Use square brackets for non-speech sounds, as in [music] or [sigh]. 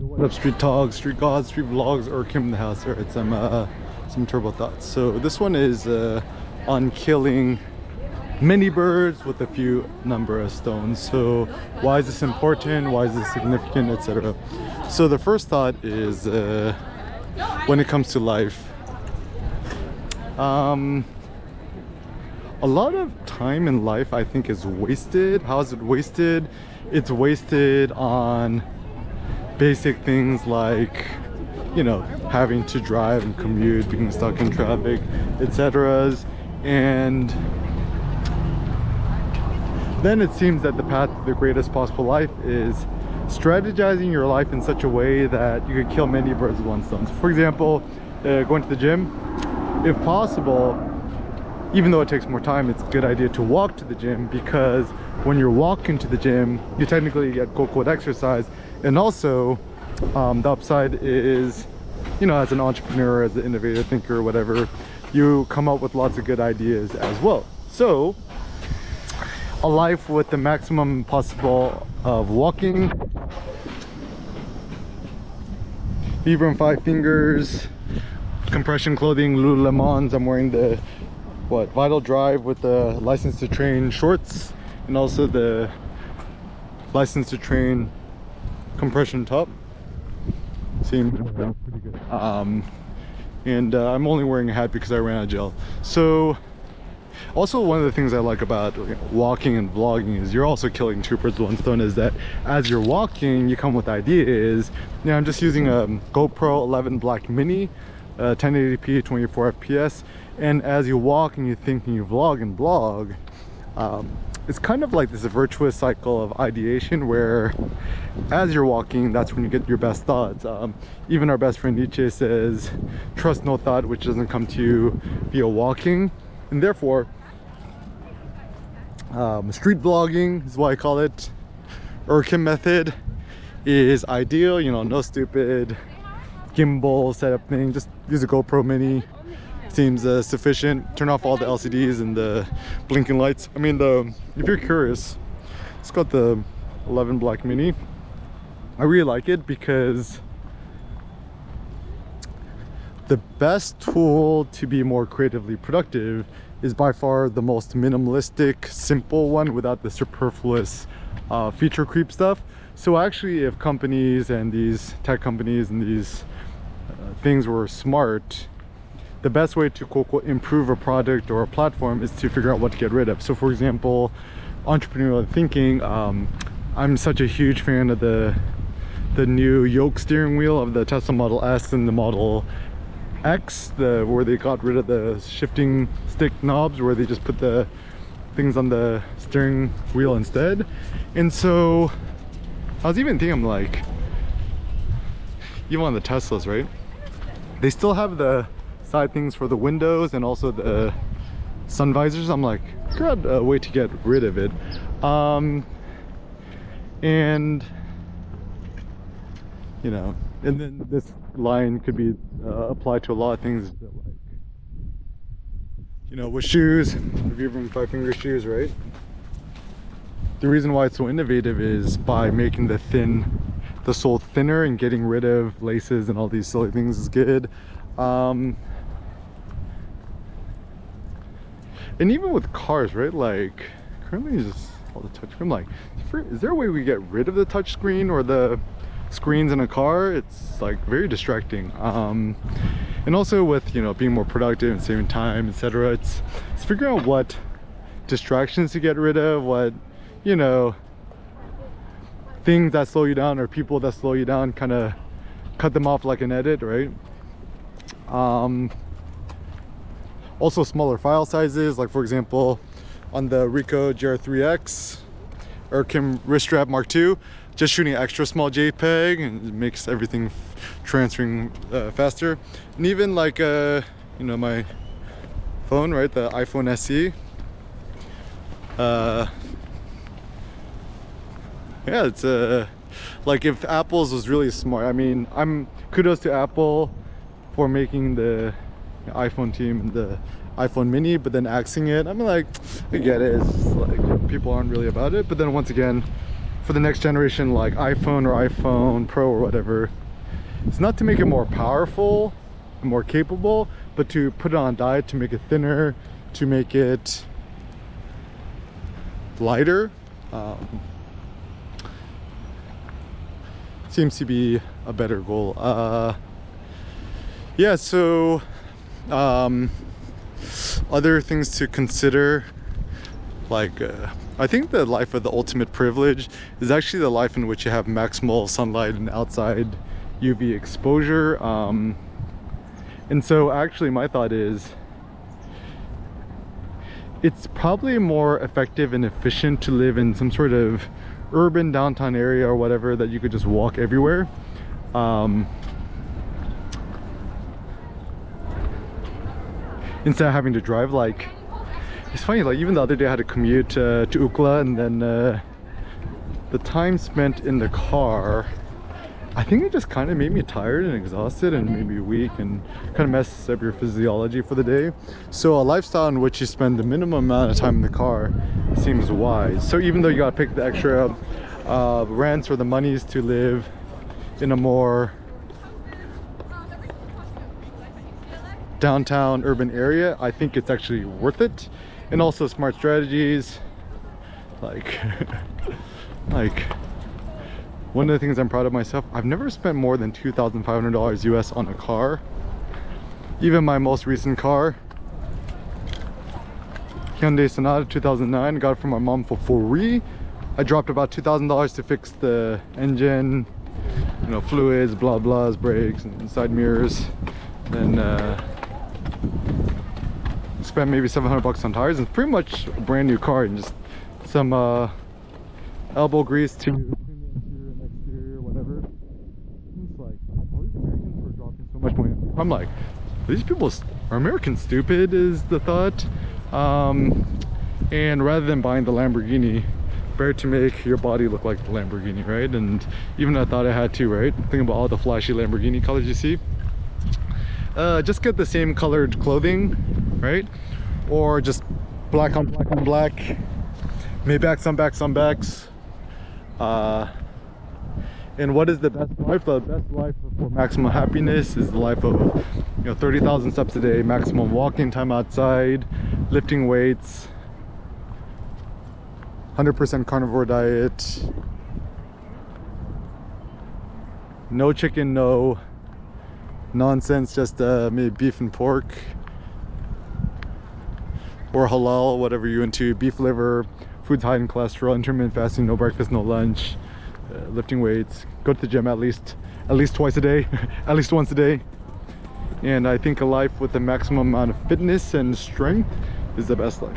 What up, street talks, street gods, street vlogs, Eric Kim in the house? All right, some uh, some turbo thoughts. So this one is uh, on killing many birds with a few number of stones. So why is this important? Why is this significant, etc. So the first thought is uh, when it comes to life. Um, a lot of time in life I think is wasted. How is it wasted? It's wasted on basic things like you know having to drive and commute being stuck in traffic etc and then it seems that the path to the greatest possible life is strategizing your life in such a way that you could kill many birds with one stone. So for example uh, going to the gym if possible even though it takes more time it's a good idea to walk to the gym because when you're walking to the gym you technically get quote unquote exercise and also um, the upside is you know as an entrepreneur as an innovative thinker whatever you come up with lots of good ideas as well. So a life with the maximum possible of walking Vibram five fingers compression clothing lululemons i'm wearing the what vital drive with the license to train shorts and also the license to train compression top. Seems pretty good um and uh, i'm only wearing a hat because i ran out of gel. So also one of the things i like about walking and vlogging is you're also killing two birds with one stone is that as you're walking you come with ideas. Now i'm just using a gopro 11 black mini uh, 1080p 24 fps and as you walk and you think and you vlog and blog um, it's kind of like this virtuous cycle of ideation where as you're walking that's when you get your best thoughts. Um, even our best friend Nietzsche says trust no thought which doesn't come to you via walking. And therefore um, street vlogging is what I call it. Eric Kim method is ideal you know no stupid gimbal setup thing just use a GoPro mini seems uh, sufficient. Turn off all the lcds and the blinking lights. I mean the if you're curious it's got the 11 black mini. I really like it because the best tool to be more creatively productive is by far the most minimalistic simple one without the superfluous uh, feature creep stuff. So actually if companies and these tech companies and these uh, things were smart the best way to quote, quote, improve a product or a platform is to figure out what to get rid of. So for example, entrepreneurial thinking, um, I'm such a huge fan of the the new yoke steering wheel of the Tesla Model S and the Model X, the where they got rid of the shifting stick knobs, where they just put the things on the steering wheel instead. And so I was even thinking, like, even on the Teslas, right? They still have the side things for the windows and also the sun visors. I'm like got a way to get rid of it. Um and you know and then this line could be uh, applied to a lot of things like you know with shoes Vibram five finger shoes right? The reason why it's so innovative is by making the thin the sole thinner and getting rid of laces and all these silly things is good. Um and even with cars right like currently just all the touch screen like is there a way we get rid of the touch screen or the screens in a car? It's like very distracting. Um and also with you know being more productive and saving time etc it's it's figuring out what distractions to get rid of what you know things that slow you down or people that slow you down kind of cut them off like an edit right? Um also smaller file sizes like for example on the Ricoh GR3X Eric Kim wrist strap Mark II just shooting extra small JPEG and it makes everything transferring uh, faster. And even like uh, you know my phone right the iPhone SE uh, yeah it's uh, like if Apple's was really smart I mean I'm kudos to Apple for making the iPhone team and the iPhone mini but then axing it. I'm like I get it. It's like people aren't really about it. But then once again for the next generation like iphone or iphone pro or whatever it's not to make it more powerful and more capable but to put it on diet to make it thinner to make it lighter um, seems to be a better goal. Uh, yeah so um, other things to consider like uh, i think the life of the ultimate privilege is actually the life in which you have maximal sunlight and outside uv exposure. Um, and so actually my thought is it's probably more effective and efficient to live in some sort of urban downtown area or whatever that you could just walk everywhere. Um, instead of having to drive like it's funny like even the other day i had to commute uh, to UCLA and then uh, the time spent in the car i think it just kind of made me tired and exhausted and made me weak and kind of messes up your physiology for the day. So a lifestyle in which you spend the minimum amount of time in the car seems wise. So even though you gotta pick the extra uh, rents or the monies to live in a more downtown urban area i think it's actually worth it. And also smart strategies like [laughs] like one of the things i'm proud of myself i've never spent more than $2500 us on a car. Even my most recent car hyundai sonata 2009 got it from my mom for free. I dropped about $2000 to fix the engine you know fluids blah blahs brakes and side mirrors. Then uh spent maybe 700 bucks on tires and pretty much a brand new car and just some uh, elbow grease to i'm like these people are americans stupid is the thought. Um, and rather than buying the lamborghini better to make your body look like the lamborghini right? And even i thought i had to right? Think about all the flashy lamborghini colors you see uh, just get the same colored clothing right? Or just black on black on black. Maybach some back some backs. Uh, and what is the best life? The best life for maximum happiness is the life of you know 30,000 steps a day maximum walking time outside lifting weights 100% carnivore diet. No chicken no nonsense just uh, maybe beef and pork or halal whatever you're into beef liver foods high in cholesterol intermittent fasting no breakfast no lunch uh, lifting weights go to the gym at least at least twice a day [laughs] at least once a day. And i think a life with the maximum amount of fitness and strength is the best life